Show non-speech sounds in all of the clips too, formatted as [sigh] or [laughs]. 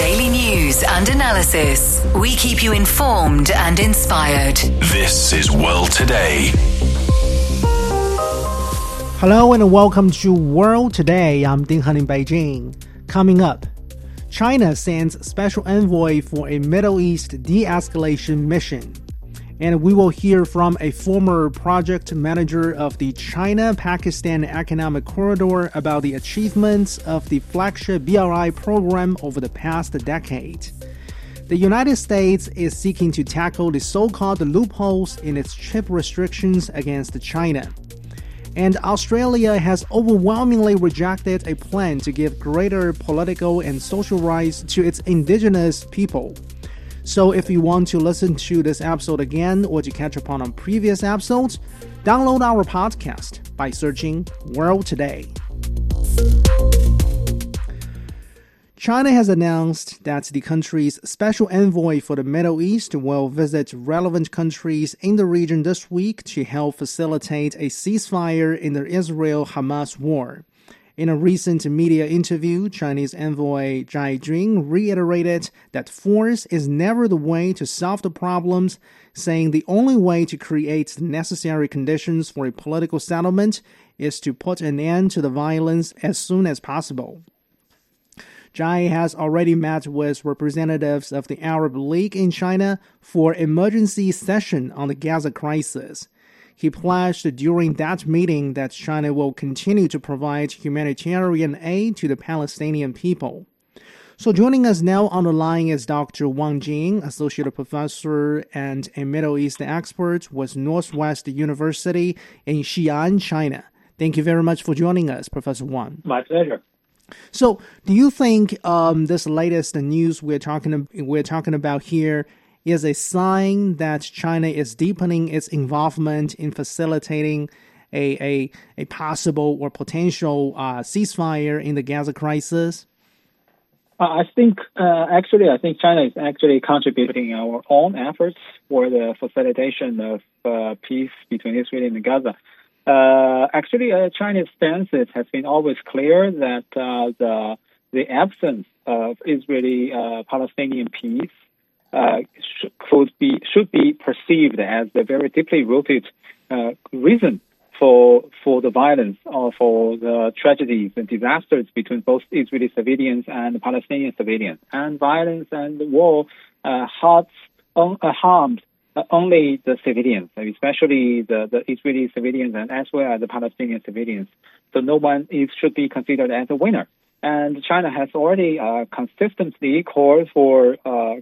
Daily news and analysis. We keep you informed and inspired. This is World Today. Hello and welcome to World Today. I'm Ding Han in Beijing. Coming up, China sends special envoy for a Middle East de escalation mission. And we will hear from a former project manager of the China Pakistan Economic Corridor about the achievements of the flagship BRI program over the past decade. The United States is seeking to tackle the so called loopholes in its chip restrictions against China. And Australia has overwhelmingly rejected a plan to give greater political and social rights to its indigenous people. So if you want to listen to this episode again or to catch up on previous episodes, download our podcast by searching World Today. China has announced that the country's special envoy for the Middle East will visit relevant countries in the region this week to help facilitate a ceasefire in the Israel Hamas war. In a recent media interview, Chinese envoy Zhai Jun reiterated that force is never the way to solve the problems, saying the only way to create the necessary conditions for a political settlement is to put an end to the violence as soon as possible. Zhai has already met with representatives of the Arab League in China for emergency session on the Gaza crisis. He pledged during that meeting that China will continue to provide humanitarian aid to the Palestinian people. So joining us now on the line is Dr. Wang Jing, associate professor and a Middle East expert with Northwest University in Xi'an, China. Thank you very much for joining us, Professor Wang. My pleasure. So, do you think um, this latest news we're talking we're talking about here is a sign that China is deepening its involvement in facilitating a, a, a possible or potential uh, ceasefire in the Gaza crisis? Uh, I think uh, actually, I think China is actually contributing our own efforts for the facilitation of uh, peace between Israel and Gaza. Uh, actually, uh, China's stance has been always clear that the the absence of Israeli Palestinian peace uh, could be should be perceived as a very deeply rooted uh, reason for for the violence or for the tragedies and disasters between both Israeli civilians and Palestinian civilians. And violence and war uh, hurts, uh, uh, only the civilians, especially the, the Israeli civilians and as well as the Palestinian civilians. So no one is, should be considered as a winner. And China has already uh, consistently called for uh,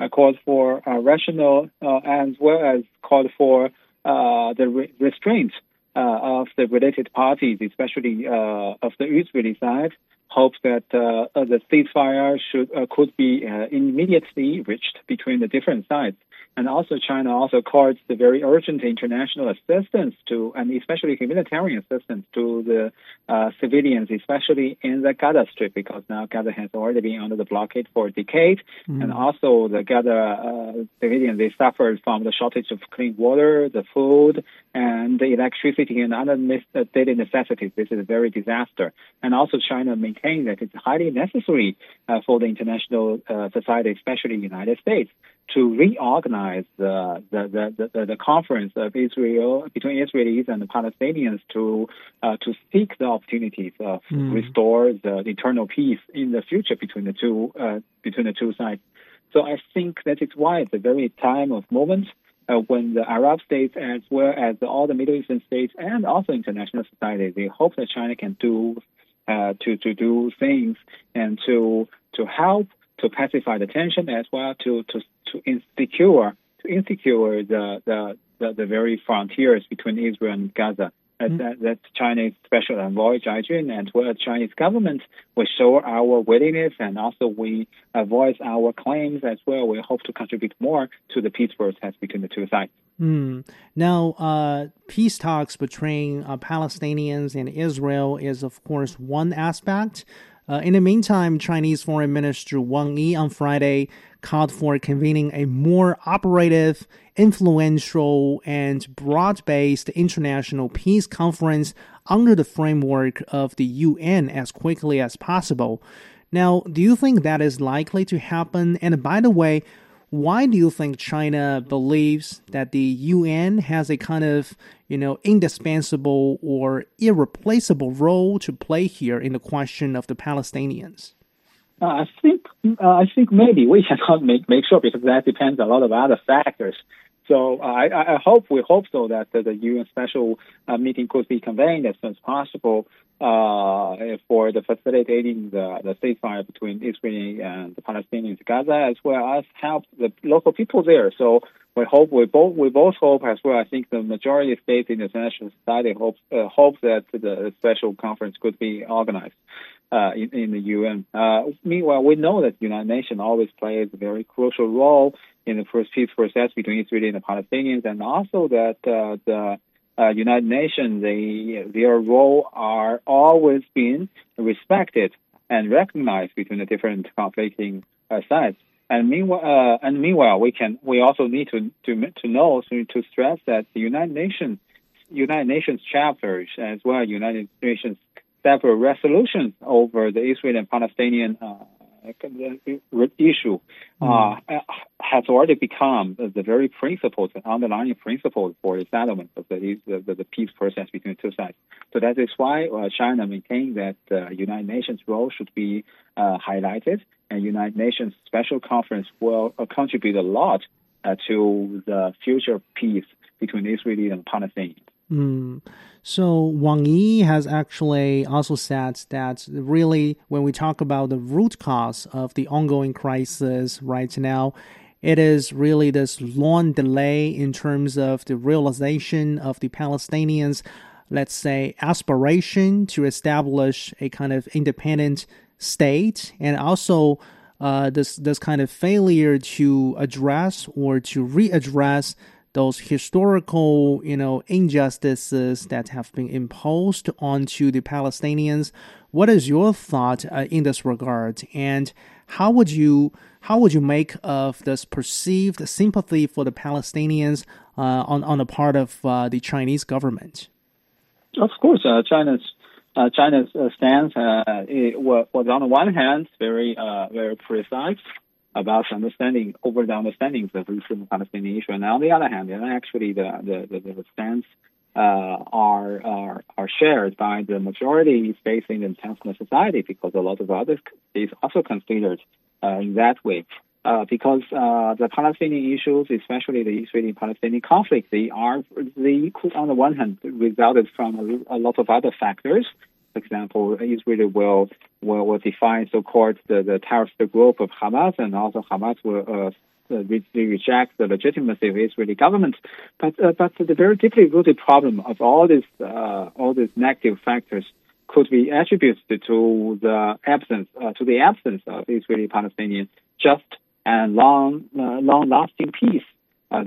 uh, called for uh, rational, uh, as well as called for uh, the re- restraint of the related parties, especially of the Israeli side. Hopes that the ceasefire should could be immediately reached between the different sides. And also, China also calls the very urgent international assistance to, and especially humanitarian assistance to the uh, civilians, especially in the Gaza Strip, because now Gaza has already been under the blockade for a decade. Mm. And also, the Gaza uh, civilians, they suffered from the shortage of clean water, the food, and the electricity and other uh, daily necessities. This is a very disaster. And also, China maintains that it's highly necessary uh, for the international uh, society, especially the United States, to reorganize the, the, the, the, the conference of Israel between Israelis and the Palestinians to uh, to seek the opportunities of mm. restore the eternal peace in the future between the two uh, between the two sides. So I think that is why it's a very time of moment uh, when the Arab states, as well as all the Middle Eastern states and also international society, they hope that China can do uh, to to do things and to to help to pacify the tension as well to to to insecure to insecure the the, the, the very frontiers between Israel and Gaza. Mm-hmm. That, that Chinese special envoy Zhai Jun and well, Chinese government will show our willingness and also we voice our claims as well. We hope to contribute more to the peace process between the two sides. Mm. Now, uh, peace talks between uh, Palestinians and Israel is, of course, one aspect. Uh, in the meantime, Chinese Foreign Minister Wang Yi on Friday called for convening a more operative, influential, and broad based international peace conference under the framework of the UN as quickly as possible. Now, do you think that is likely to happen? And by the way, why do you think China believes that the UN has a kind of, you know, indispensable or irreplaceable role to play here in the question of the Palestinians? Uh, I think uh, I think maybe we [laughs] cannot make make sure because that depends on a lot of other factors. So uh, I, I hope we hope so that the, UN special uh, meeting could be convened as soon as possible for the facilitating the, the ceasefire between Israel and the Palestinians in Gaza, as well as help the local people there. So we hope we both we both hope as well. I think the majority of states in the international society hope uh, hope that the special conference could be organized. Uh, in, in, the UN. Uh, meanwhile, we know that the United Nations always plays a very crucial role in the peace process between Israel and the Palestinians, and also that uh, the uh, United Nations, they, their role are always been respected and recognized between the different conflicting uh, sides. And meanwhile, uh, and meanwhile, we can we also need to to to know to, to stress that the United Nations United Nations chapters as well United Nations several resolutions over the Israeli and Palestinian uh, issue uh, mm. has already become the very principles, the underlying principles for the settlement of the, the, the peace process between the two sides. So that is why uh, China maintains that uh, United Nations role should be uh, highlighted, and United Nations Special Conference will uh, contribute a lot uh, to the future peace between Israeli and Palestinians. Mm. So Wang Yi has actually also said that really when we talk about the root cause of the ongoing crisis right now, it is really this long delay in terms of the realization of the Palestinians, let's say, aspiration to establish a kind of independent state, and also uh, this this kind of failure to address or to readdress those historical, you know, injustices that have been imposed onto the Palestinians. What is your thought uh, in this regard, and how would you how would you make of this perceived sympathy for the Palestinians uh, on on the part of uh, the Chinese government? Of course, uh, China's uh, China's uh, stance was, was on the one hand very very precise about understanding over the understandings of Israel Palestinian issue. And on the other hand, and actually the the, the, the stance uh, are, are are shared by the majority facing in international society because a lot of others is also considered uh, in that way. Uh, because uh, the Palestinian issues, especially the Israeli-Palestinian conflict, they are they could, on the one hand, resulted from a lot of other factors, for example, Israel will will, will define so-called the, the terrorist group of Hamas, and also Hamas will uh, re- reject the legitimacy of Israeli government. But uh, but the very deeply rooted problem of all these uh, all these negative factors could be attributed to the absence uh, to the absence of Israeli-Palestinian just and long uh, long-lasting peace. Uh,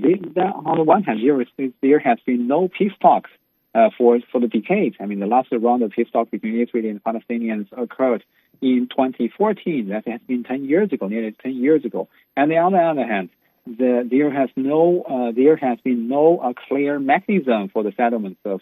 on the one hand, there, is, there has been no peace talks uh, for for the decades. I mean, the last round of talks between Israel and Palestinians occurred in 2014. That has been 10 years ago, nearly 10 years ago. And on the other hand, the, there has no uh, there has been no uh, clear mechanism for the settlement of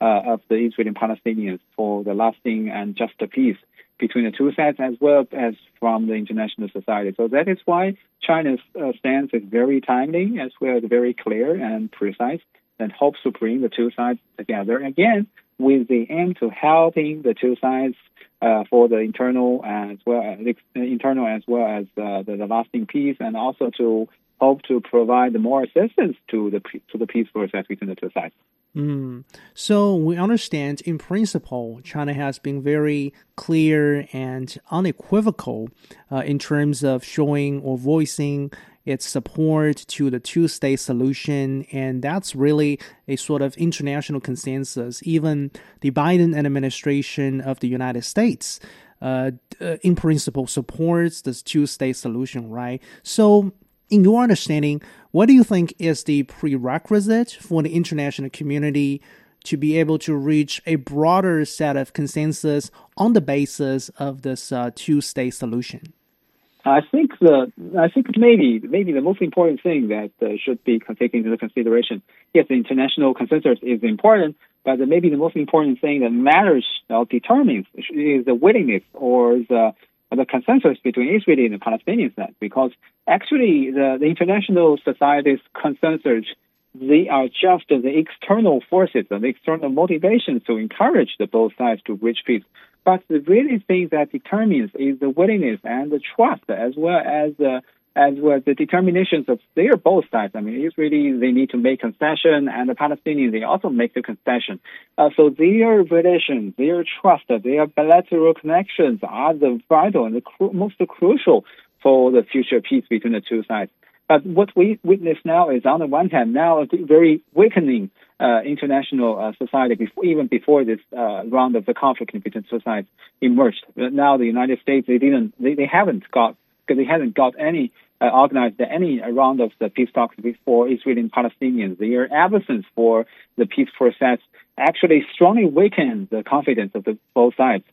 uh, of the Israeli and Palestinians for the lasting and just peace between the two sides as well as from the international society. So that is why China's uh, stance is very timely as well as very clear and precise and hopes to bring the two sides together again with the aim to helping the two sides uh, for the internal as well as internal as well as uh, the, the, lasting peace, and also to hope to provide more assistance to the to the peace process between the two sides. Mm. So we understand, in principle, China has been very clear and unequivocal uh, in terms of showing or voicing its support to the two state solution. And that's really a sort of international consensus. Even the Biden administration of the United States, uh, uh in principle, supports this two state solution, right? So, in your understanding, what do you think is the prerequisite for the international community to be able to reach a broader set of consensus on the basis of this uh, two state solution? I think the I think maybe maybe the most important thing that uh, should be taken into consideration. Yes, the international consensus is important, but maybe the most important thing that matters or determines is the willingness or the the consensus between Israeli and the Palestinians that because actually the, the international society's consensus they are just the external forces and the external motivations to encourage the both sides to reach peace. But the really thing that determines is the willingness and the trust, as well as uh, as well the determinations of their both sides. I mean, Israeli they need to make concession, and the Palestinians they also make the concession. Uh, so their relations, their trust, their bilateral connections are the vital and the cru- most crucial for the future peace between the two sides. But what we witness now is, on the one hand, now a very weakening uh, international uh, society, before, even before this uh, round of the conflict between sides emerged. Now the United States, they didn't, they, they haven't got, because they haven't got any uh, organized any round of the peace talks before Israeli and Palestinians. Their absence for the peace process actually strongly weakened the confidence of the both sides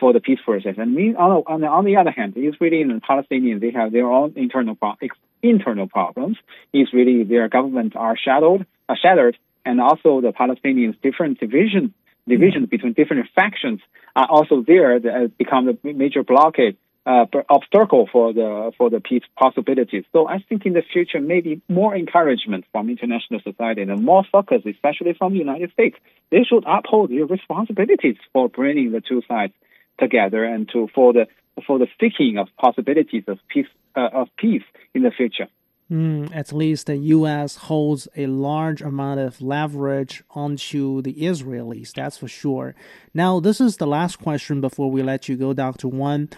for the peace process. And on, the, on the other hand, Israeli and Palestinians, they have their own internal pro- internal problems. is really their governments are shadowed, uh, shattered, and also the Palestinians' different division, divisions mm-hmm. between different factions are also there that has become the major blockade. Uh, obstacle for the for the peace possibilities. So I think in the future maybe more encouragement from international society and more focus, especially from the United States. They should uphold their responsibilities for bringing the two sides together and to for the for the seeking of possibilities of peace uh, of peace in the future. Mm, at least the U.S. holds a large amount of leverage onto the Israelis, that's for sure. Now, this is the last question before we let you go, Dr. Wang.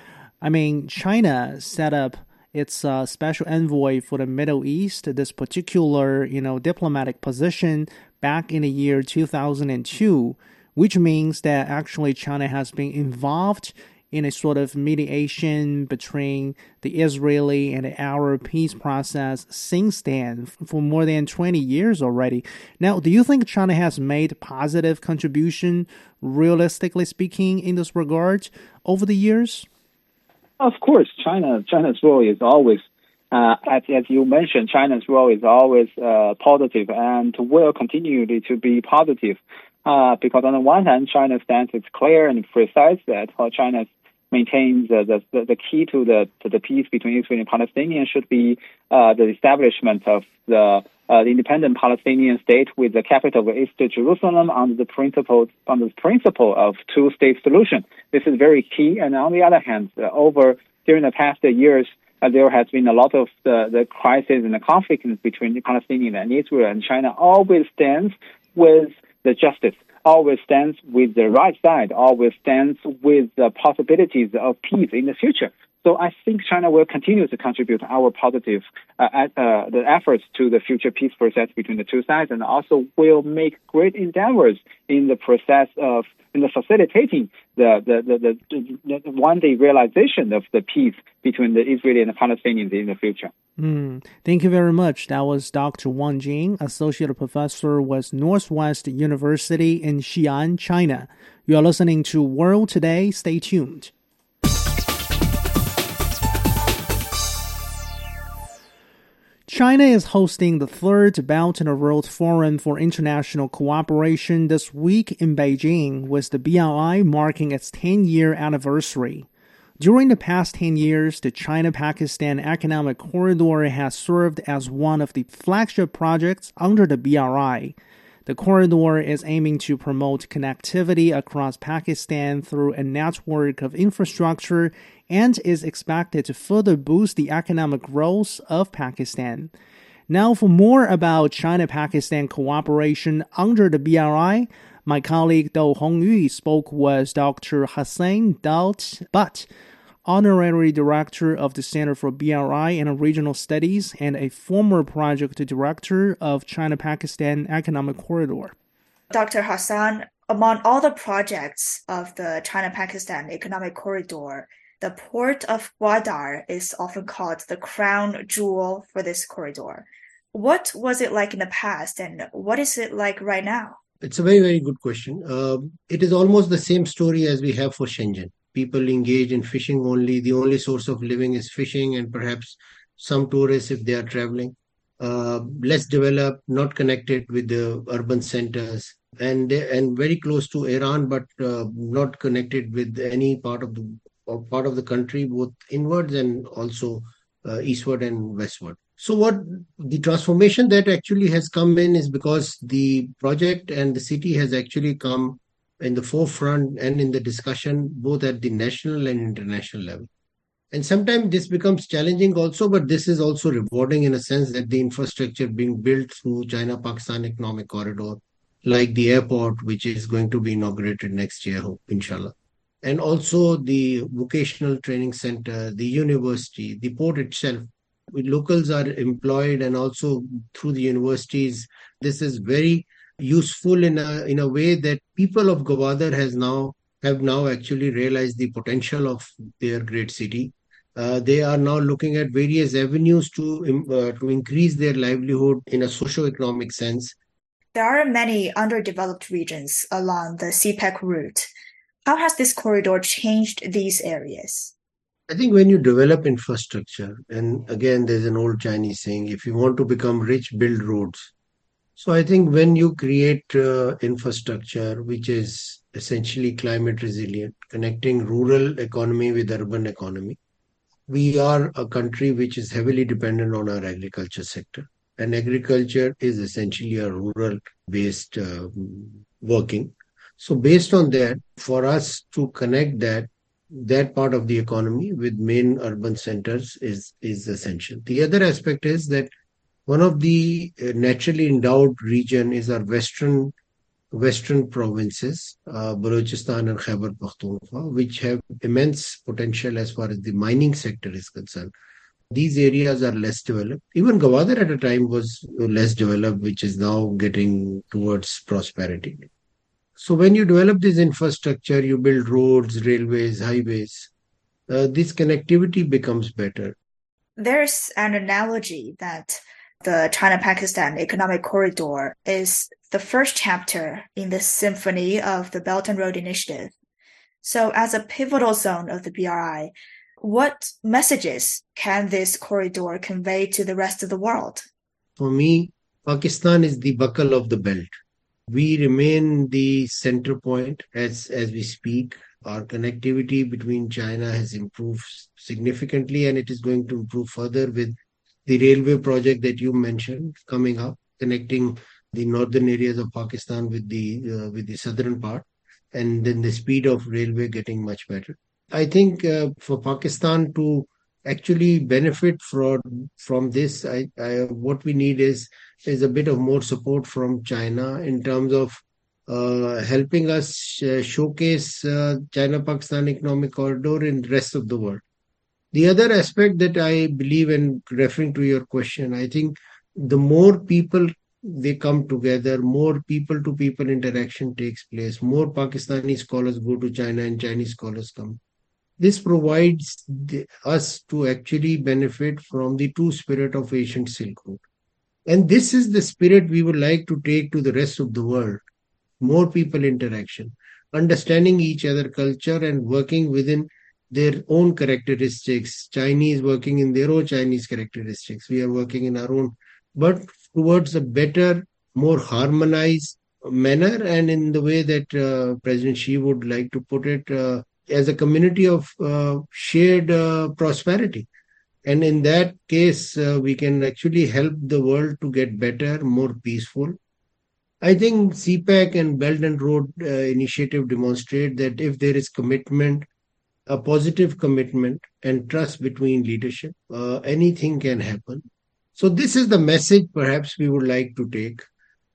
I mean, China set up its uh, special envoy for the Middle East, this particular, you know, diplomatic position back in the year 2002 which means that actually China has been involved in a sort of mediation between the Israeli and the Arab peace process since then for more than 20 years already. Now, do you think China has made positive contribution, realistically speaking, in this regard over the years? Of course, China China's role is always, uh, as, as you mentioned, China's role is always uh, positive and will continue to be positive. Uh, because on the one hand, China's stance is clear and precise that China maintains the, the, the key to the to the peace between Israel and Palestinians should be uh, the establishment of the, uh, independent Palestinian state with the capital of East Jerusalem under the principle under the principle of two state solution. This is very key. And on the other hand, uh, over during the past years. Uh, there has been a lot of the, the crisis and the conflict between the Palestinian and Israel, and China always stands with the justice always stands with the right side, always stands with the possibilities of peace in the future. So I think China will continue to contribute our positive uh, uh, the efforts to the future peace process between the two sides, and also will make great endeavors in the process of in the facilitating the the, the, the, the one day realization of the peace between the Israeli and the Palestinians in the future. Mm, thank you very much. That was Dr. Wang Jing, Associate Professor with Northwest University in Xi'an, China. You are listening to World Today. Stay tuned. China is hosting the third Belt and Road Forum for International Cooperation this week in Beijing, with the BRI marking its 10 year anniversary. During the past 10 years, the China Pakistan Economic Corridor has served as one of the flagship projects under the BRI. The corridor is aiming to promote connectivity across Pakistan through a network of infrastructure and is expected to further boost the economic growth of Pakistan. Now, for more about China Pakistan cooperation under the BRI, my colleague Dou Hongyu spoke with Dr. Hassan Daud Butt, Honorary Director of the Center for BRI and Regional Studies and a former Project Director of China Pakistan Economic Corridor. Dr. Hassan, among all the projects of the China Pakistan Economic Corridor, the port of Gwadar is often called the crown jewel for this corridor. What was it like in the past and what is it like right now? It's a very, very good question. Uh, it is almost the same story as we have for Shenzhen. People engage in fishing only. The only source of living is fishing, and perhaps some tourists if they are traveling. Uh, less developed, not connected with the urban centers, and and very close to Iran, but uh, not connected with any part of the part of the country, both inwards and also uh, eastward and westward. So, what the transformation that actually has come in is because the project and the city has actually come in the forefront and in the discussion, both at the national and international level. And sometimes this becomes challenging also, but this is also rewarding in a sense that the infrastructure being built through China Pakistan Economic Corridor, like the airport, which is going to be inaugurated next year, hope, inshallah. And also the vocational training center, the university, the port itself. Locals are employed and also through the universities. This is very useful in a in a way that people of Gwadar has now have now actually realized the potential of their great city uh, they are now looking at various avenues to uh, to increase their livelihood in a socio-economic sense. There are many underdeveloped regions along the CPEC route. How has this corridor changed these areas? I think when you develop infrastructure, and again, there's an old Chinese saying, if you want to become rich, build roads. So I think when you create uh, infrastructure, which is essentially climate resilient, connecting rural economy with urban economy, we are a country which is heavily dependent on our agriculture sector. And agriculture is essentially a rural based uh, working. So, based on that, for us to connect that, that part of the economy with main urban centers is, is essential. The other aspect is that one of the uh, naturally endowed region is our western western provinces, uh, Balochistan and Khyber Pakhtunkhwa, which have immense potential as far as the mining sector is concerned. These areas are less developed. Even Gwadar at a time was less developed, which is now getting towards prosperity. So when you develop this infrastructure, you build roads, railways, highways, uh, this connectivity becomes better. There's an analogy that the China Pakistan Economic Corridor is the first chapter in the symphony of the Belt and Road Initiative. So, as a pivotal zone of the BRI, what messages can this corridor convey to the rest of the world? For me, Pakistan is the buckle of the belt. We remain the center point as, as we speak. Our connectivity between China has improved significantly and it is going to improve further with the railway project that you mentioned coming up, connecting the northern areas of Pakistan with the uh, with the southern part, and then the speed of railway getting much better. I think uh, for Pakistan to actually benefit from from this, I, I, what we need is is a bit of more support from China in terms of uh, helping us uh, showcase uh, China-Pakistan economic corridor in the rest of the world. The other aspect that I believe in referring to your question, I think the more people they come together, more people to people interaction takes place, more Pakistani scholars go to China and Chinese scholars come. This provides the, us to actually benefit from the true spirit of ancient Silk Road. And this is the spirit we would like to take to the rest of the world. More people interaction, understanding each other culture and working within their own characteristics. Chinese working in their own Chinese characteristics. We are working in our own, but towards a better, more harmonized manner and in the way that uh, President Xi would like to put it uh, as a community of uh, shared uh, prosperity. And in that case, uh, we can actually help the world to get better, more peaceful. I think CPEC and Belt and Road uh, Initiative demonstrate that if there is commitment, a positive commitment and trust between leadership, anything can happen. So this is the message perhaps we would like to take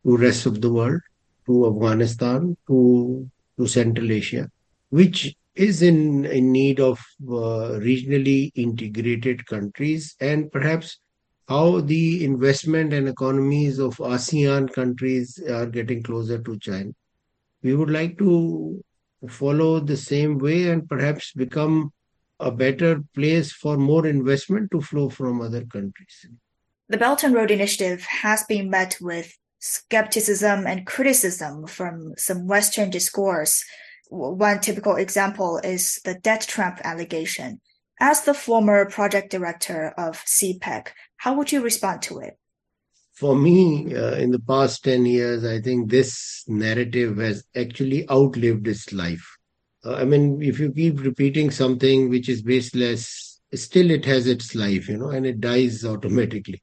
to rest of the world, to Afghanistan, to to Central Asia, which is in, in need of uh, regionally integrated countries and perhaps how the investment and economies of ASEAN countries are getting closer to China. We would like to follow the same way and perhaps become a better place for more investment to flow from other countries. The Belt and Road Initiative has been met with skepticism and criticism from some Western discourse. One typical example is the debt trap allegation. As the former project director of CPEC, how would you respond to it? For me, uh, in the past 10 years, I think this narrative has actually outlived its life. Uh, I mean, if you keep repeating something which is baseless, still it has its life, you know, and it dies [laughs] automatically.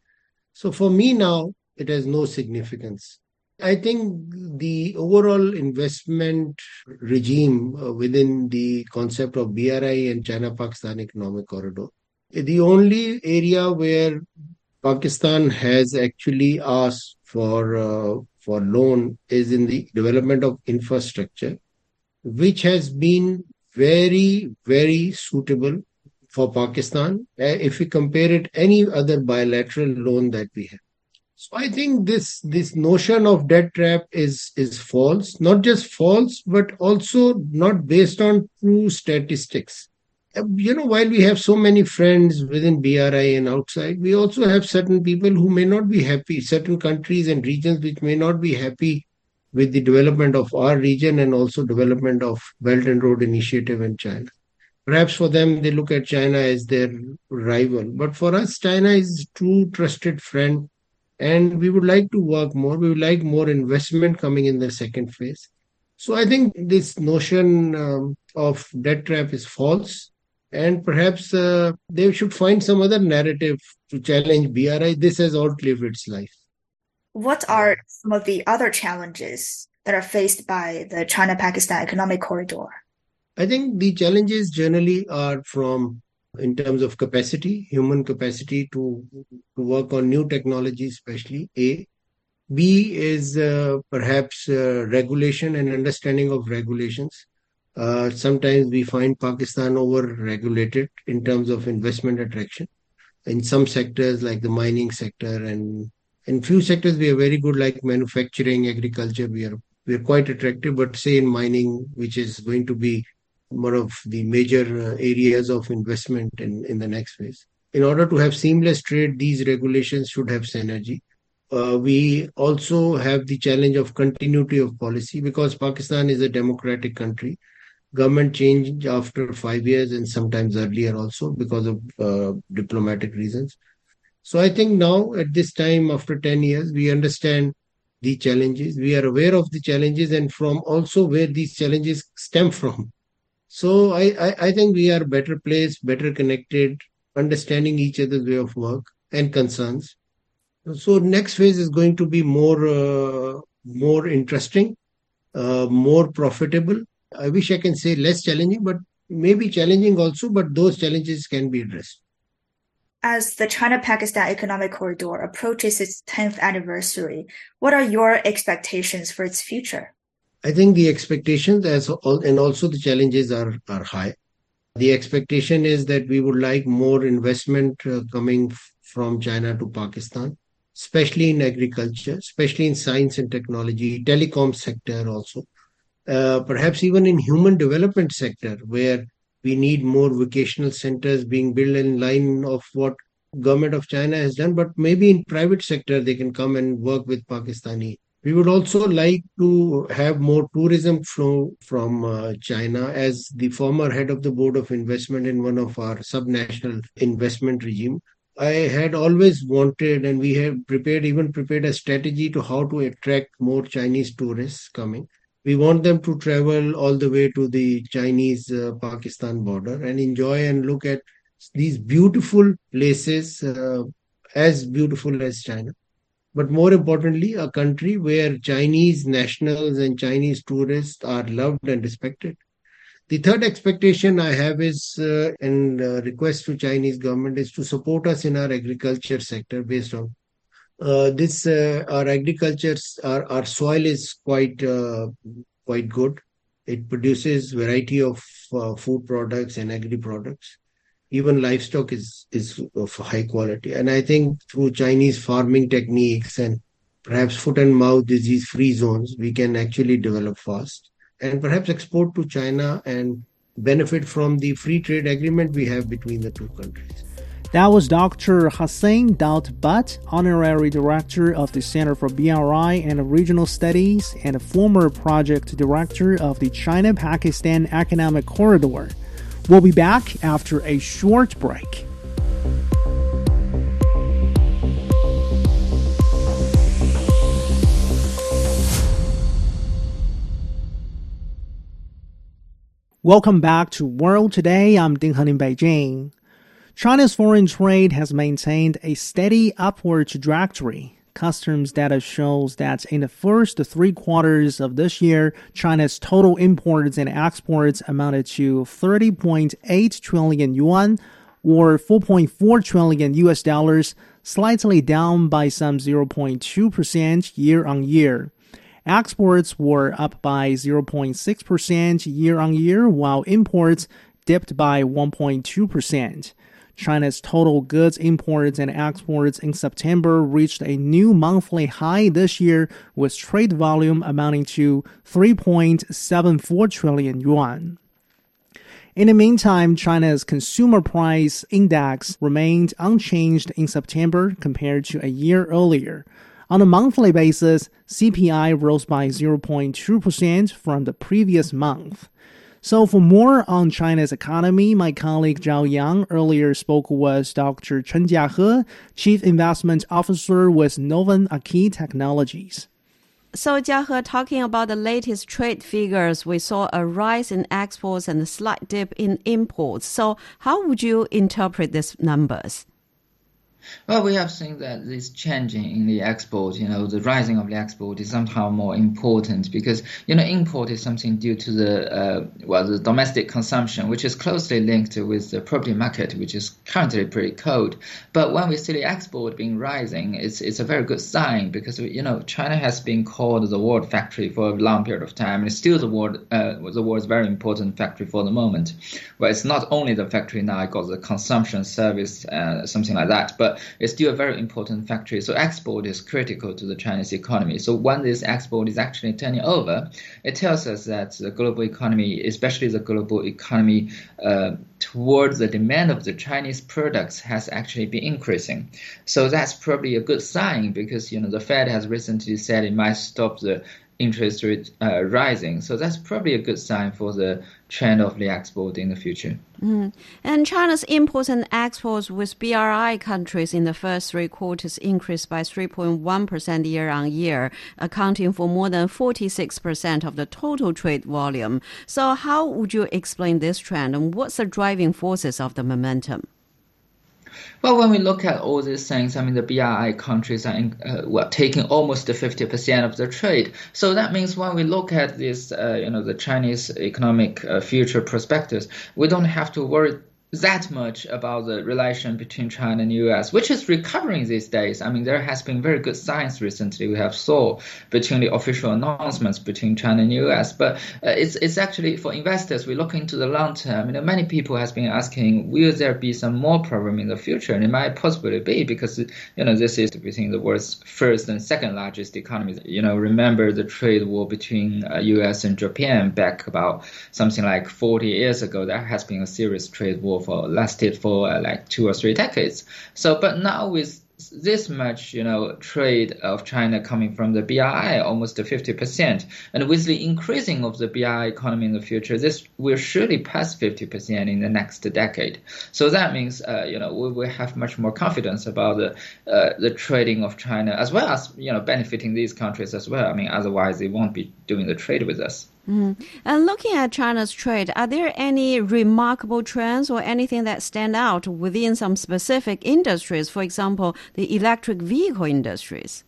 So for me now, it has no significance. I think the overall investment regime uh, within the concept of BRI and China Pakistan Economic Corridor, the only area where Pakistan has actually asked for uh, for loan is in the development of infrastructure, which has been very very suitable for Pakistan uh, if we compare it any other bilateral loan that we have. So I think this this notion of debt trap is is false. Not just false, but also not based on true statistics. You know, while we have so many friends within BRI and outside, we also have certain people who may not be happy, certain countries and regions which may not be happy with the development of our region and also development of Belt and Road Initiative in China. Perhaps for them, they look at China as their rival. But for us, China is true trusted friend and we would like to work more. We would like more investment coming in the second phase. So I think this notion um, of debt trap is false, and perhaps uh, they should find some other narrative to challenge BRI. This has outlived its life. What are some of the other challenges that are faced by the China-Pakistan Economic Corridor? I think the challenges generally are from in terms of capacity, human capacity to, to work on new technology, especially A. B is uh, perhaps uh, regulation and understanding of regulations. Uh, sometimes we find Pakistan over regulated in terms of investment attraction. In some sectors, like the mining sector, and in few sectors, we are very good, like manufacturing, agriculture. We are we are quite attractive, but say in mining, which is going to be one of the major uh, areas of investment in, in the next phase. In order to have seamless trade, these regulations should have synergy. Uh, we also have the challenge of continuity of policy because Pakistan is a democratic country. Government change after five years and sometimes earlier also because of uh, diplomatic reasons. So I think now at this time, after 10 years, we understand the challenges. We are aware of the challenges and from also where these challenges stem from. So I, I, I think we are better placed, better connected, understanding each other's way of work and concerns. So next phase is going to be more uh, more interesting, uh, more profitable. I wish I can say less challenging, but maybe challenging also. But those challenges can be addressed. As the China-Pakistan Economic Corridor approaches its 10th anniversary, what are your expectations for its future? I think the expectations as and also the challenges are are high. The expectation is that we would like more investment uh, coming f- from China to Pakistan, especially in agriculture, especially in science and technology, telecom sector also, perhaps even in human development sector where we need more vocational centers being built in line of what government of China has done, but maybe in private sector they can come and work with Pakistani we would also like to have more tourism flow from uh, China as the former head of the board of investment in one of our subnational investment regime. I had always wanted, and we have prepared, even prepared a strategy to how to attract more Chinese tourists coming. We want them to travel all the way to the Chinese uh, Pakistan border and enjoy and look at these beautiful places, uh, as beautiful as China but more importantly, a country where Chinese nationals and Chinese tourists are loved and respected. The third expectation I have is uh, and uh, request to Chinese government is to support us in our agriculture sector based on this. Uh, our agriculture, our, our soil is quite uh, quite good. It produces variety of uh, food products and agri products even livestock is is of high quality. And I think through Chinese farming techniques and perhaps foot and mouth disease free zones, we can actually develop fast and perhaps export to China and benefit from the free trade agreement we have between the two countries. That was Dr. Hassan Daud Butt, Honorary Director of the Center for BRI and Regional Studies and a former Project Director of the China Pakistan Economic Corridor. We'll be back after a short break. Welcome back to World Today. I'm Ding Han in Beijing. China's foreign trade has maintained a steady upward trajectory. Customs data shows that in the first three quarters of this year, China's total imports and exports amounted to 30.8 trillion yuan, or 4.4 trillion US dollars, slightly down by some 0.2% year on year. Exports were up by 0.6% year on year, while imports dipped by 1.2%. China's total goods imports and exports in September reached a new monthly high this year, with trade volume amounting to 3.74 trillion yuan. In the meantime, China's consumer price index remained unchanged in September compared to a year earlier. On a monthly basis, CPI rose by 0.2% from the previous month. So, for more on China's economy, my colleague Zhao Yang earlier spoke with Dr. Chen Jiahe, Chief Investment Officer with Novan Aki Technologies. So, Jiahe, talking about the latest trade figures, we saw a rise in exports and a slight dip in imports. So, how would you interpret these numbers? Well, we have seen that this changing in the export, you know, the rising of the export is somehow more important because, you know, import is something due to the, uh, well, the domestic consumption, which is closely linked with the property market, which is currently pretty cold. But when we see the export being rising, it's, it's a very good sign because, you know, China has been called the world factory for a long period of time and it's still the world, uh, the world's very important factory for the moment. Well, it's not only the factory now, it got the consumption service, uh, something like that, but it's still a very important factory. So export is critical to the Chinese economy. So when this export is actually turning over, it tells us that the global economy, especially the global economy uh, towards the demand of the Chinese products, has actually been increasing. So that's probably a good sign because you know the Fed has recently said it might stop the interest rate uh, rising. So that's probably a good sign for the trend of the export in the future. Mm. And China's imports and exports with BRI countries in the first three quarters increased by 3.1% year on year, accounting for more than 46% of the total trade volume. So, how would you explain this trend and what's the driving forces of the momentum? Well, when we look at all these things, I mean, the BRI countries are uh, well, taking almost 50% of the trade. So that means when we look at this, uh, you know, the Chinese economic uh, future prospectus, we don't have to worry that much about the relation between China and U.S., which is recovering these days. I mean, there has been very good signs recently. We have saw between the official announcements between China and U.S. But uh, it's it's actually for investors. We look into the long term. You know, many people has been asking, will there be some more problem in the future? And it might possibly be because you know this is between the world's first and second largest economies. You know, remember the trade war between uh, U.S. and Japan back about something like 40 years ago. There has been a serious trade war for lasted for uh, like two or three decades. So, but now with this much, you know, trade of China coming from the BRI, almost 50%. And with the increasing of the BRI economy in the future, this will surely pass 50% in the next decade. So that means, uh, you know, we will have much more confidence about the uh, the trading of China as well as, you know, benefiting these countries as well. I mean, otherwise they won't be doing the trade with us. Mm. And looking at China's trade, are there any remarkable trends or anything that stand out within some specific industries? For example, the electric vehicle industries.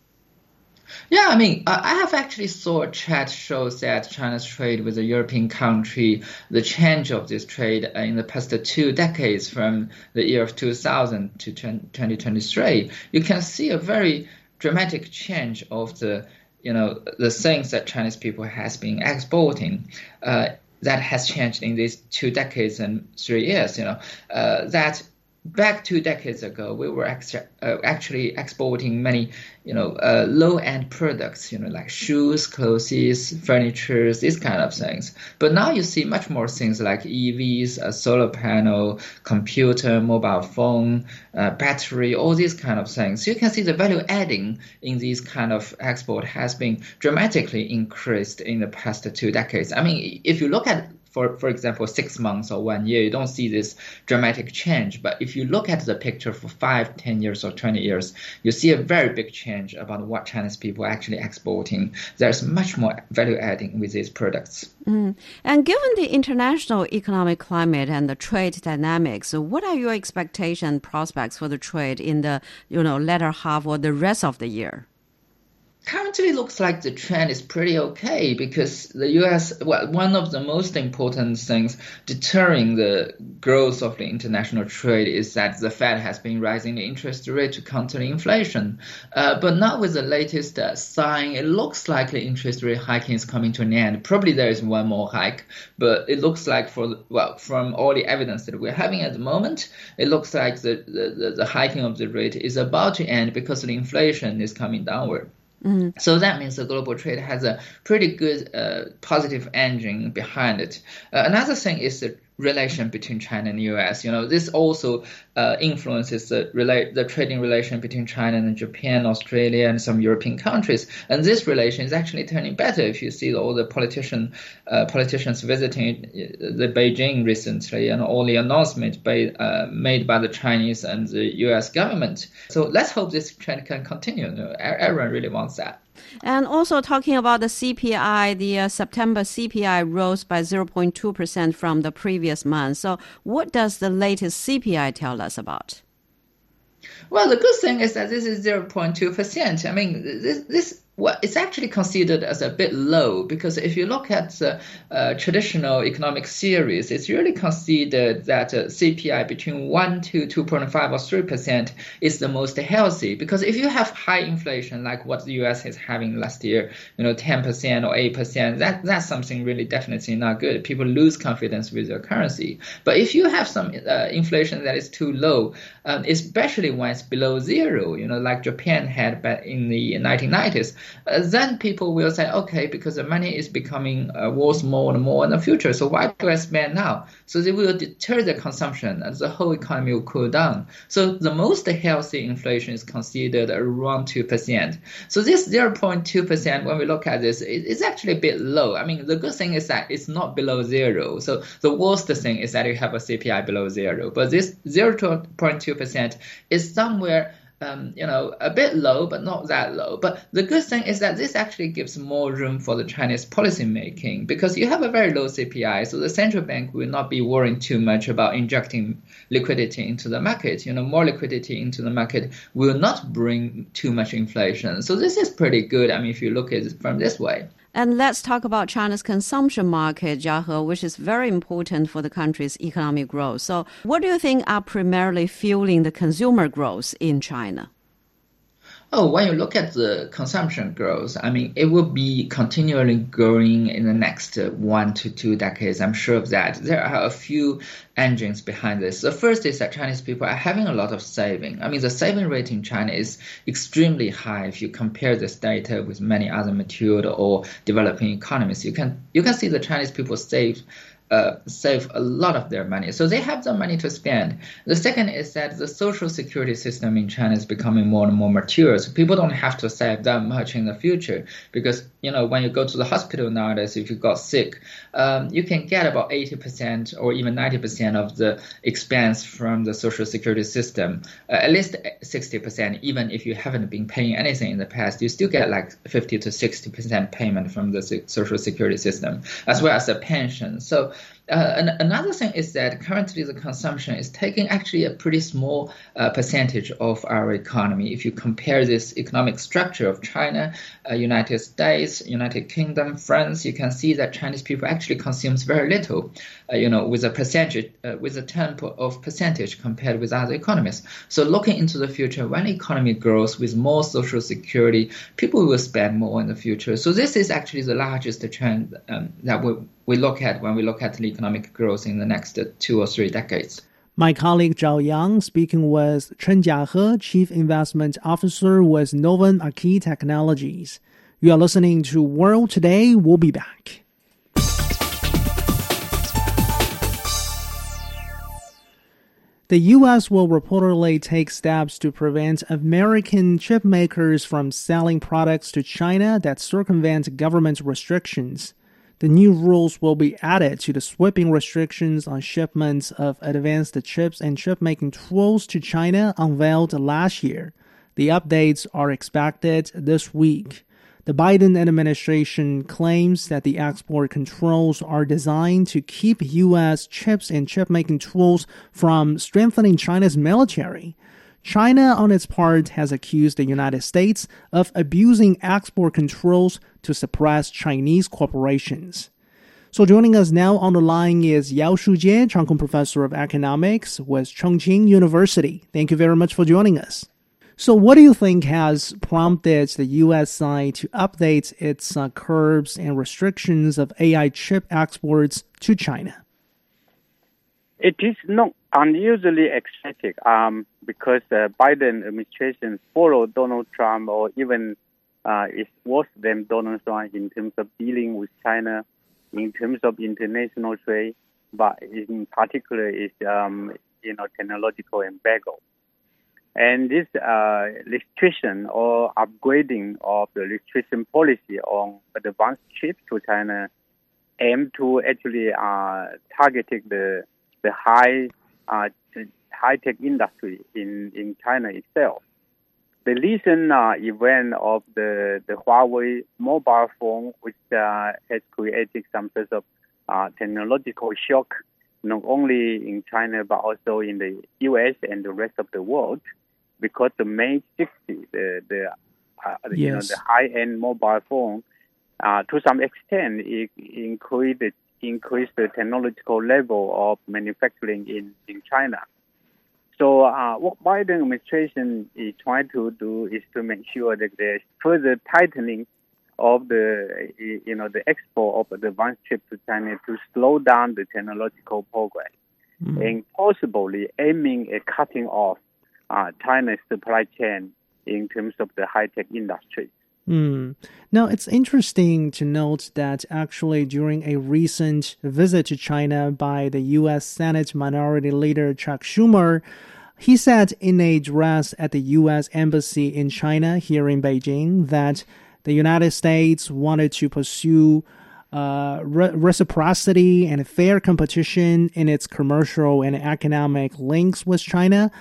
Yeah, I mean, I have actually saw a chart shows that China's trade with a European country, the change of this trade in the past two decades from the year of 2000 to 2023, you can see a very dramatic change of the you know the things that Chinese people has been exporting. Uh, that has changed in these two decades and three years. You know uh, that back two decades ago, we were extra, uh, actually exporting many, you know, uh, low-end products, you know, like shoes, clothes, furniture, these kind of things. But now you see much more things like EVs, a solar panel, computer, mobile phone, uh, battery, all these kind of things. So you can see the value adding in these kind of export has been dramatically increased in the past two decades. I mean, if you look at for for example six months or one year, you don't see this dramatic change. But if you look at the picture for five, ten years or twenty years, you see a very big change about what Chinese people are actually exporting. There's much more value adding with these products. Mm. And given the international economic climate and the trade dynamics, what are your expectation prospects for the trade in the you know latter half or the rest of the year? Currently looks like the trend is pretty okay because the U.S. Well, one of the most important things deterring the growth of the international trade is that the Fed has been raising the interest rate to counter inflation. Uh, but now with the latest uh, sign, it looks like the interest rate hiking is coming to an end. Probably there is one more hike, but it looks like for well from all the evidence that we're having at the moment, it looks like the, the, the hiking of the rate is about to end because the inflation is coming downward. Mm. So that means the global trade has a pretty good uh, positive engine behind it. Uh, another thing is the relation between China and the U.S. You know, this also uh, influences the relate the trading relation between China and Japan, Australia, and some European countries. And this relation is actually turning better if you see all the politician uh, politicians visiting uh, the Beijing recently and all the announcements by, uh, made by the Chinese and the U.S. government. So let's hope this trend can continue. You know, everyone really wants that. And also talking about the CPI, the uh, September CPI rose by 0.2% from the previous month. So, what does the latest CPI tell us about? Well, the good thing is that this is 0.2%. I mean, this, this well, it's actually considered as a bit low because if you look at the uh, traditional economic theories, it's really considered that uh, CPI between 1 to 2.5 or 3 percent is the most healthy. Because if you have high inflation like what the US is having last year, you know, 10 percent or 8 percent, that that's something really definitely not good. People lose confidence with their currency. But if you have some uh, inflation that is too low, um, especially when it's below zero, you know, like Japan had back in the 1990s uh, then people will say, okay, because the money is becoming uh, worth more and more in the future, so why do I spend now? So they will deter the consumption and the whole economy will cool down. So the most healthy inflation is considered around 2%. So this 0.2%, when we look at this, it's actually a bit low. I mean, the good thing is that it's not below zero. So the worst thing is that you have a CPI below zero. But this 0.2% is somewhere um, you know, a bit low, but not that low. But the good thing is that this actually gives more room for the Chinese policy making because you have a very low CPI, so the central bank will not be worrying too much about injecting liquidity into the market. You know, more liquidity into the market will not bring too much inflation. So this is pretty good. I mean, if you look at it from this way. And let's talk about China's consumption market, Jiahe, which is very important for the country's economic growth. So, what do you think are primarily fueling the consumer growth in China? Oh, when you look at the consumption growth, I mean, it will be continually growing in the next uh, one to two decades. I'm sure of that. There are a few engines behind this. The first is that Chinese people are having a lot of saving. I mean, the saving rate in China is extremely high if you compare this data with many other matured or developing economies. You can you can see the Chinese people save uh, save a lot of their money. So they have the money to spend. The second is that the social security system in China is becoming more and more mature. So people don't have to save that much in the future because, you know, when you go to the hospital nowadays, if you got sick, um, you can get about 80% or even 90% of the expense from the social security system, uh, at least 60%, even if you haven't been paying anything in the past, you still get like 50 to 60% payment from the social security system, as well as the pension. So uh, another thing is that currently the consumption is taking actually a pretty small uh, percentage of our economy. If you compare this economic structure of China, uh, United States, United Kingdom, France, you can see that Chinese people actually consumes very little, uh, you know, with a percentage, uh, with a term of percentage compared with other economies. So looking into the future, when economy grows with more social security, people will spend more in the future. So this is actually the largest trend um, that we we look at when we look at the economic growth in the next two or three decades. My colleague Zhao Yang speaking with Chen Jiahe, Chief Investment Officer with Novan Aki Technologies. You are listening to World Today. We'll be back. The U.S. will reportedly take steps to prevent American chip makers from selling products to China that circumvent government restrictions. The new rules will be added to the sweeping restrictions on shipments of advanced chips and chip making tools to China unveiled last year. The updates are expected this week. The Biden administration claims that the export controls are designed to keep U.S. chips and chip making tools from strengthening China's military. China, on its part, has accused the United States of abusing export controls to suppress Chinese corporations. So joining us now on the line is Yao Shujie, Cheung Kong Professor of Economics with Chongqing University. Thank you very much for joining us. So, what do you think has prompted the U.S. side to update its uh, curbs and restrictions of AI chip exports to China? It is not unusually ecstatic um, because the Biden administration followed Donald Trump or even uh, is worse than Donald Trump in terms of dealing with China, in terms of international trade, but in particular is um, you know technological embargo. And this uh, restriction or upgrading of the restriction policy on advanced chips to China aim to actually uh, targeting the the high uh, high tech industry in, in China itself. The recent uh, event of the, the Huawei mobile phone, which uh, has created some sort of uh, technological shock, not only in China but also in the U.S. and the rest of the world, because the Mate 60, the the uh, yes. you know the high end mobile phone, uh, to some extent, it increased increase the technological level of manufacturing in, in China. So uh, what Biden administration is trying to do is to make sure that there's further tightening of the you know the export of advanced chips to China to slow down the technological progress mm-hmm. and possibly aiming at cutting off uh, China's supply chain in terms of the high tech industry. Mm. Now, it's interesting to note that actually during a recent visit to China by the U.S. Senate Minority Leader Chuck Schumer, he said in a address at the U.S. Embassy in China here in Beijing that the United States wanted to pursue uh, re- reciprocity and fair competition in its commercial and economic links with China.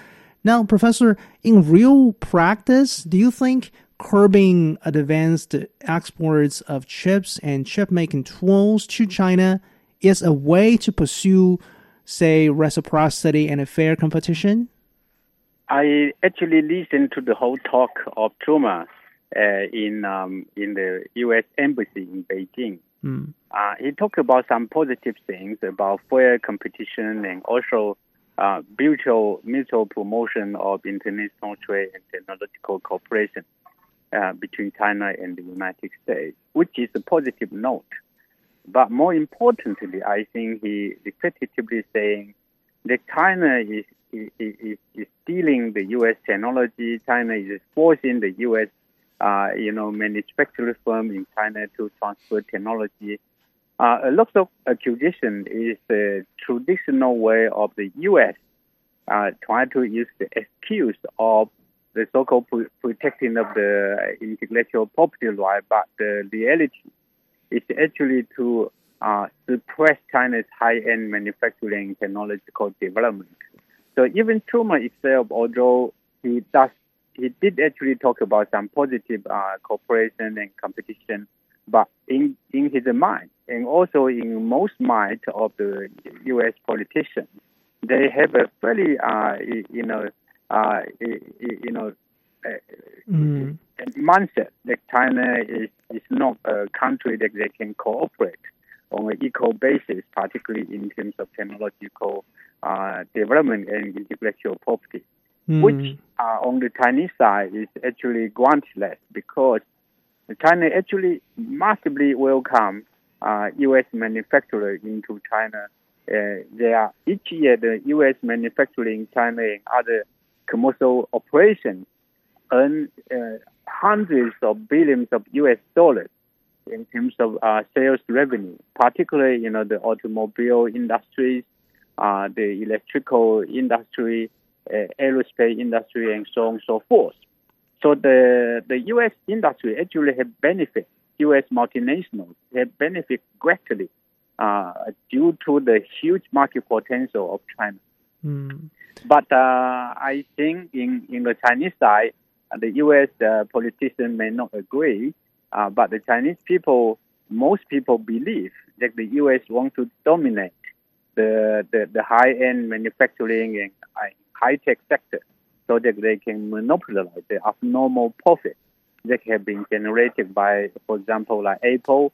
Now, Professor, in real practice, do you think curbing advanced exports of chips and chip making tools to China is a way to pursue, say, reciprocity and a fair competition? I actually listened to the whole talk of Schumer uh, in um, in the U.S. embassy in Beijing. Mm. Uh, he talked about some positive things about fair competition and also uh, mutual mutual promotion of international trade and technological cooperation. Uh, between China and the United States, which is a positive note. But more importantly, I think he repetitively saying that China is, is, is stealing the U.S. technology. China is forcing the U.S. Uh, you know, manufacturing firm in China to transfer technology. Uh, a lot of accusation is the traditional way of the U.S. Uh, trying to use the excuse of the so-called protecting of the intellectual property right, but the reality is actually to uh, suppress China's high-end manufacturing technological development. So even Schumer itself, although he does, he did actually talk about some positive uh, cooperation and competition, but in in his mind and also in most mind of the U.S. politicians, they have a very uh, you know uh, you know, mm. mindset that China is, is not a country that they can cooperate on an equal basis, particularly in terms of technological uh, development and intellectual property, mm. which uh, on the Chinese side is actually grantless because China actually massively welcome uh, U.S. manufacturers into China. Uh, there are each year the U.S. manufacturing China and other commercial operations earn uh, hundreds of billions of U.S. dollars in terms of uh, sales revenue, particularly you know the automobile industries, uh, the electrical industry, aerospace industry, and so on and so forth. So the the U.S. industry actually have benefit U.S. multinationals have benefited greatly uh, due to the huge market potential of China. Mm. But uh, I think in, in the Chinese side, the U.S. Uh, politicians may not agree, uh, but the Chinese people, most people believe that the U.S. want to dominate the, the, the high-end manufacturing and high-tech sector so that they can monopolize the abnormal profit that have been generated by, for example, like Apple,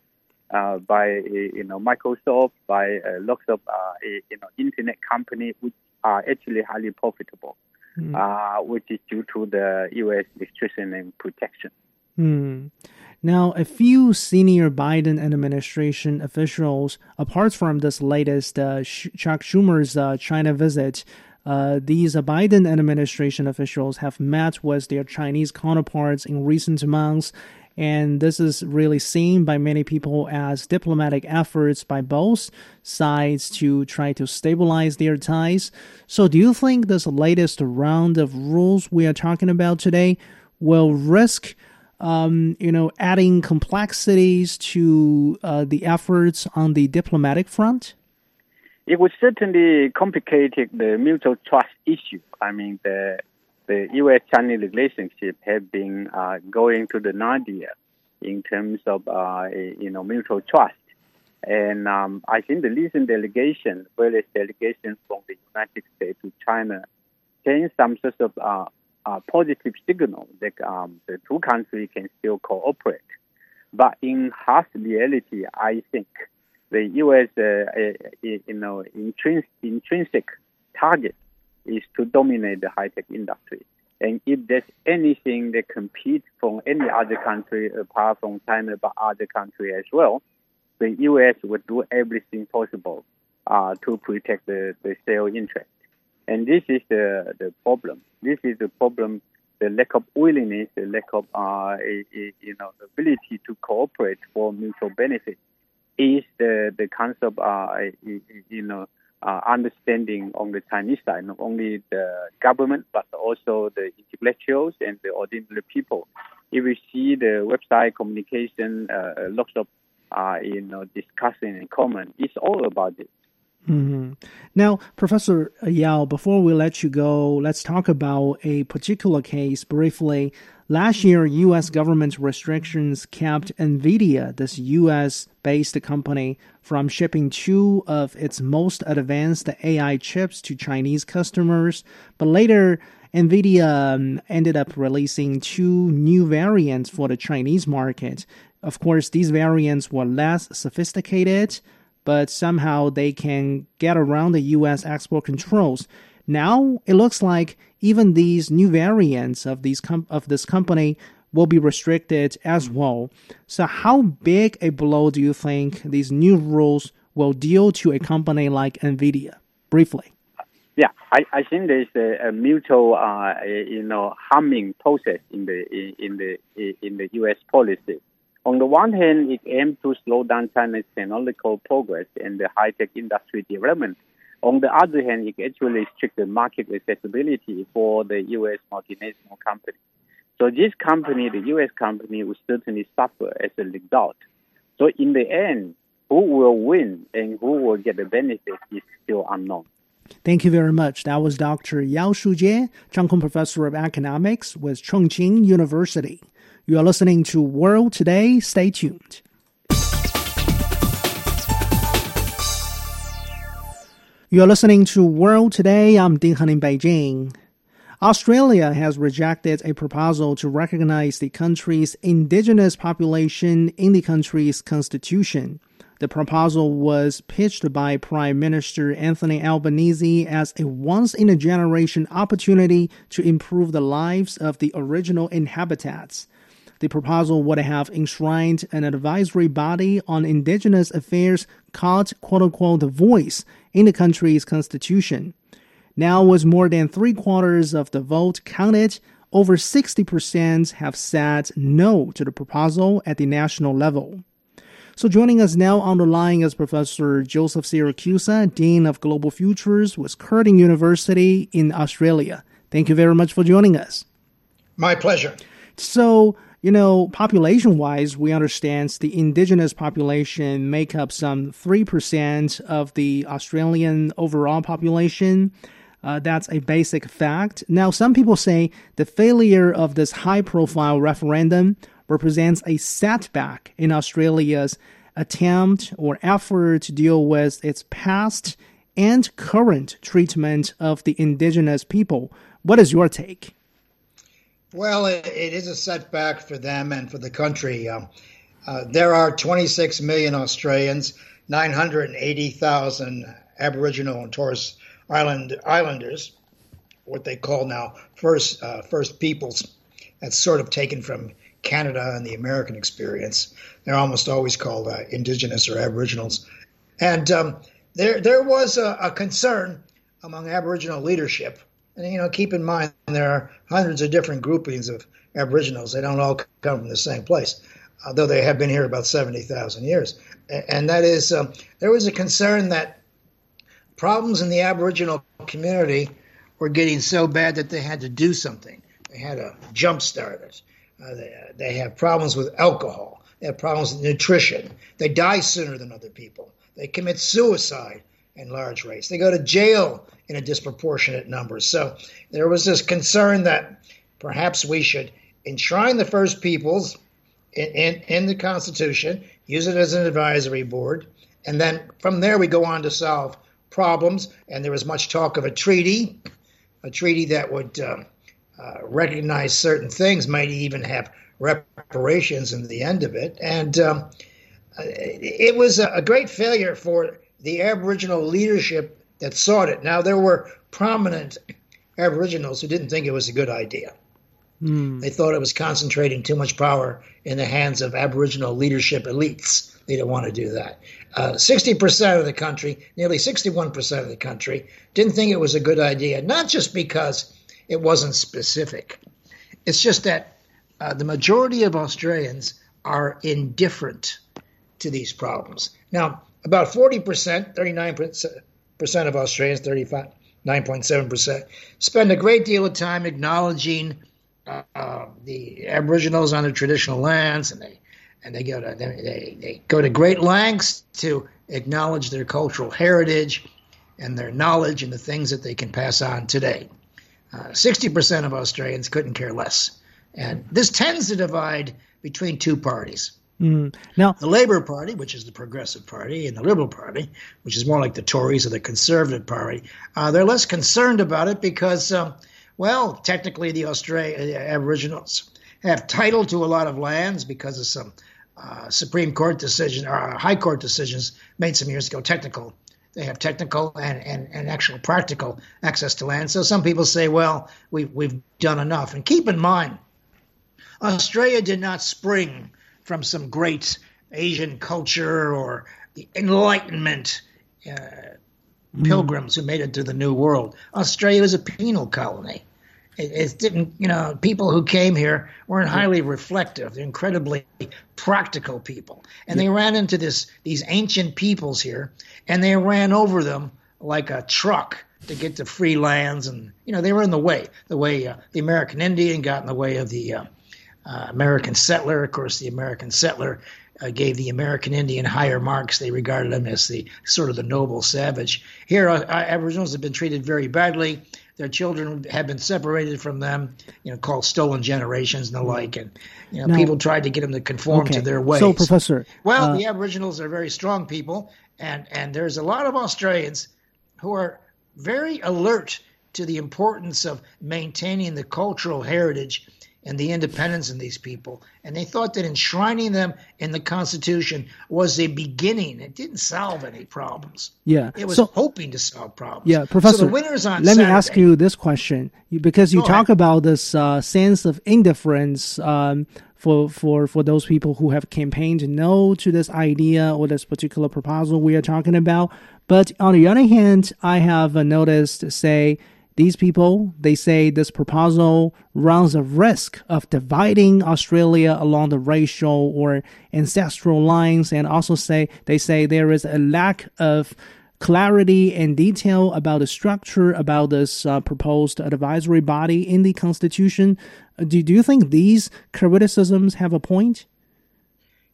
uh, by you know Microsoft, by uh, lots of uh, you know internet companies which are actually highly profitable, mm. which is due to the U.S. restriction and protection. Mm. Now, a few senior Biden administration officials, apart from this latest uh, Chuck Schumer's uh, China visit, uh, these Biden administration officials have met with their Chinese counterparts in recent months and this is really seen by many people as diplomatic efforts by both sides to try to stabilize their ties. So, do you think this latest round of rules we are talking about today will risk? Um, you know, adding complexities to uh, the efforts on the diplomatic front? It would certainly complicate the mutual trust issue. I mean, the the U.S.-China relationship have been uh, going to the nadir in terms of uh, you know mutual trust. And um, I think the recent delegation, various delegations from the United States to China, send some sort of uh, uh, positive signal that um, the two countries can still cooperate. But in harsh reality, I think the U.S. Uh, uh, you know intrinsic, intrinsic target is to dominate the high tech industry. And if there's anything that competes from any other country apart from China, but other country as well, the U.S. would do everything possible uh, to protect the, the sale interest. And this is the, the problem. This is the problem, the lack of willingness, the lack of uh, a, a, you know ability to cooperate for mutual benefit is the, the concept, uh, you know, uh, understanding on the Chinese side, not only the government, but also the intellectuals and the ordinary people. If we see the website communication, uh, lots of, uh, you know, discussion and comment, it's all about it. Mm-hmm. Now, Professor Yao, before we let you go, let's talk about a particular case briefly. Last year, U.S. government restrictions kept NVIDIA, this U.S. based company, from shipping two of its most advanced AI chips to Chinese customers. But later, NVIDIA um, ended up releasing two new variants for the Chinese market. Of course, these variants were less sophisticated, but somehow they can get around the U.S. export controls. Now it looks like even these new variants of these com- of this company will be restricted as well. So how big a blow do you think these new rules will deal to a company like Nvidia? Briefly. Yeah, I, I think there's a, a mutual, uh, you know, harming process in the in the in the U.S. policy. On the one hand, it aims to slow down China's technological progress and the high-tech industry development on the other hand, it actually restricts the market accessibility for the U.S. multinational company. So this company, the U.S. company, will certainly suffer as a result. So in the end, who will win and who will get the benefit is still unknown. Thank you very much. That was Dr. Yao Shujie, Cheung Kong Professor of Economics with Chongqing University. You are listening to World Today. Stay tuned. You're listening to World Today. I'm Ding Han in Beijing. Australia has rejected a proposal to recognize the country's indigenous population in the country's constitution. The proposal was pitched by Prime Minister Anthony Albanese as a once in a generation opportunity to improve the lives of the original inhabitants. The proposal would have enshrined an advisory body on indigenous affairs called quote unquote the voice in the country's constitution. Now, with more than three quarters of the vote counted, over 60% have said no to the proposal at the national level. So joining us now on the line is Professor Joseph Siracusa, Dean of Global Futures with Curtin University in Australia. Thank you very much for joining us. My pleasure. So, you know, population wise, we understand the indigenous population make up some 3% of the Australian overall population. Uh, that's a basic fact. Now, some people say the failure of this high profile referendum represents a setback in Australia's attempt or effort to deal with its past and current treatment of the indigenous people. What is your take? Well, it, it is a setback for them and for the country. Um, uh, there are 26 million Australians, 980,000 Aboriginal and Torres Island Islanders, what they call now First uh, First Peoples. That's sort of taken from Canada and the American experience. They're almost always called uh, Indigenous or Aboriginals, and um, there there was a, a concern among Aboriginal leadership and you know, keep in mind there are hundreds of different groupings of Aboriginals. They don't all come from the same place, although they have been here about seventy thousand years. And that is, um, there was a concern that problems in the Aboriginal community were getting so bad that they had to do something. They had to jumpstart it. Uh, they, they have problems with alcohol. They have problems with nutrition. They die sooner than other people. They commit suicide in large rates. They go to jail in a disproportionate number. So there was this concern that perhaps we should enshrine the First Peoples in, in, in the Constitution, use it as an advisory board, and then from there we go on to solve problems. And there was much talk of a treaty, a treaty that would uh, uh, recognize certain things, might even have reparations in the end of it. And um, it was a great failure for the Aboriginal leadership that sought it. Now, there were prominent Aboriginals who didn't think it was a good idea. Mm. They thought it was concentrating too much power in the hands of Aboriginal leadership elites. They didn't want to do that. Uh, 60% of the country, nearly 61% of the country, didn't think it was a good idea, not just because it wasn't specific. It's just that uh, the majority of Australians are indifferent to these problems. Now, about 40%, 39% of Australians, 39.7%, spend a great deal of time acknowledging uh, the Aboriginals on their traditional lands, and they and they go to they, they go to great lengths to acknowledge their cultural heritage and their knowledge and the things that they can pass on today. Uh, 60% of Australians couldn't care less. And this tends to divide between two parties. Mm. Now, the Labour Party, which is the Progressive Party, and the Liberal Party, which is more like the Tories or the Conservative Party, uh, they're less concerned about it because, um, well, technically the Australian uh, Aboriginals have title to a lot of lands because of some uh, Supreme Court decision or uh, High Court decisions made some years ago. Technical, they have technical and, and, and actual practical access to land. So some people say, well, we've we've done enough. And keep in mind, Australia did not spring from some great Asian culture or the Enlightenment uh, mm. pilgrims who made it to the New World. Australia was a penal colony. It, it, didn't, you know, people who came here weren't highly reflective. They're incredibly practical people, and yeah. they ran into this these ancient peoples here, and they ran over them like a truck to get to free lands, and you know they were in the way. The way uh, the American Indian got in the way of the uh, uh, American settler. Of course, the American settler uh, gave the American Indian higher marks. They regarded him as the sort of the noble savage. Here, uh, Aboriginals have been treated very badly. Their children have been separated from them, you know, called stolen generations and the like. And you know, now, people tried to get them to conform okay. to their ways. So, Professor, well, uh, the Aboriginals are very strong people, and and there's a lot of Australians who are very alert to the importance of maintaining the cultural heritage and the independence in these people. And they thought that enshrining them in the Constitution was a beginning. It didn't solve any problems. Yeah. It was so, hoping to solve problems. Yeah, Professor. So the winners on Let Saturday, me ask you this question because you talk ahead. about this uh, sense of indifference. Um, for, for, for those people who have campaigned no to this idea or this particular proposal we are talking about. But on the other hand, I have noticed, say, these people, they say this proposal runs a risk of dividing Australia along the racial or ancestral lines and also say they say there is a lack of clarity and detail about the structure about this uh, proposed advisory body in the Constitution. Uh, do, do you think these criticisms have a point?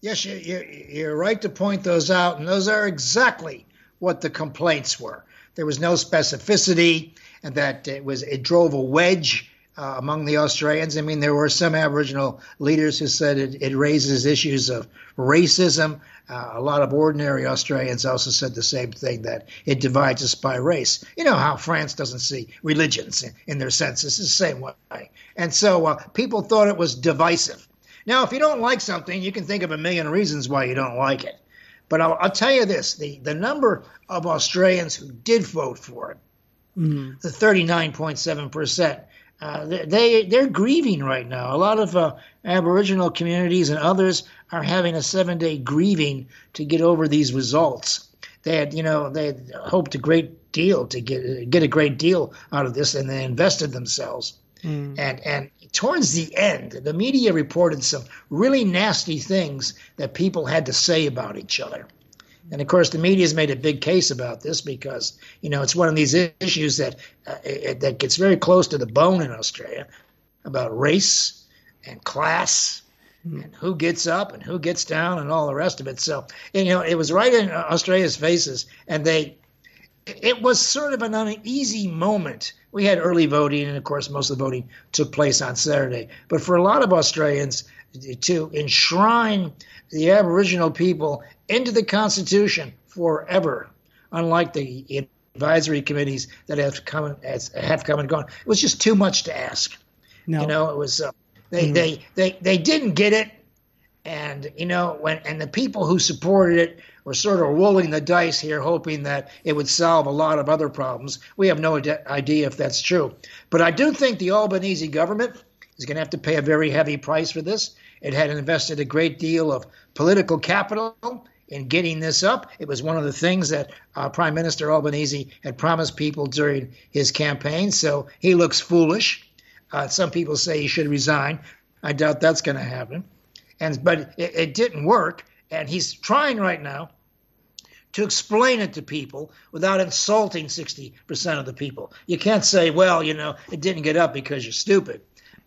Yes, you, are right to point those out, and those are exactly what the complaints were. There was no specificity, and that it was it drove a wedge uh, among the Australians. I mean, there were some Aboriginal leaders who said it, it raises issues of racism. Uh, a lot of ordinary Australians also said the same thing that it divides us by race. You know how France doesn't see religions in, in their census, it's the same way. And so uh, people thought it was divisive. Now, if you don't like something, you can think of a million reasons why you don't like it. But I'll, I'll tell you this the, the number of Australians who did vote for it, mm-hmm. the 39.7%, uh, they they're grieving right now. A lot of uh, Aboriginal communities and others are having a seven day grieving to get over these results. They had, you know, they had hoped a great deal to get get a great deal out of this, and they invested themselves. Mm. And and towards the end, the media reported some really nasty things that people had to say about each other. And of course, the media has made a big case about this because you know it's one of these issues that uh, it, that gets very close to the bone in Australia about race and class hmm. and who gets up and who gets down and all the rest of it. So you know it was right in Australia's faces, and they it was sort of an uneasy moment. We had early voting, and of course, most of the voting took place on Saturday. But for a lot of Australians, to enshrine the Aboriginal people into the Constitution forever, unlike the advisory committees that have come have come and gone. It was just too much to ask. No. You know, it was uh, they, mm-hmm. they they they didn't get it, and you know when and the people who supported it were sort of rolling the dice here, hoping that it would solve a lot of other problems. We have no idea if that's true, but I do think the Albanese government is going to have to pay a very heavy price for this. It had invested a great deal of political capital in getting this up. It was one of the things that uh, Prime Minister Albanese had promised people during his campaign. So he looks foolish. Uh, some people say he should resign. I doubt that's going to happen. And but it, it didn't work, and he's trying right now to explain it to people without insulting 60% of the people. You can't say, well, you know, it didn't get up because you're stupid.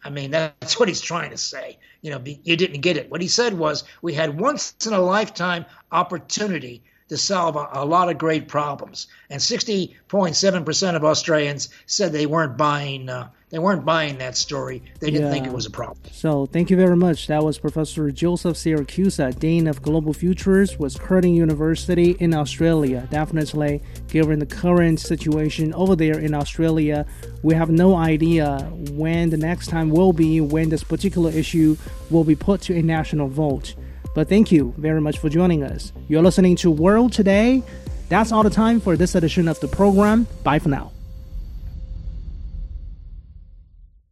I mean, that's what he's trying to say. You know, you didn't get it. What he said was, we had once in a lifetime opportunity to solve a, a lot of great problems. And 60.7% of Australians said they weren't buying uh, they weren't buying that story. They didn't yeah. think it was a problem. So thank you very much. That was Professor Joseph Siracusa, Dean of Global Futures with Curtin University in Australia. Definitely, given the current situation over there in Australia, we have no idea when the next time will be when this particular issue will be put to a national vote. But thank you very much for joining us. You're listening to World Today. That's all the time for this edition of the program. Bye for now.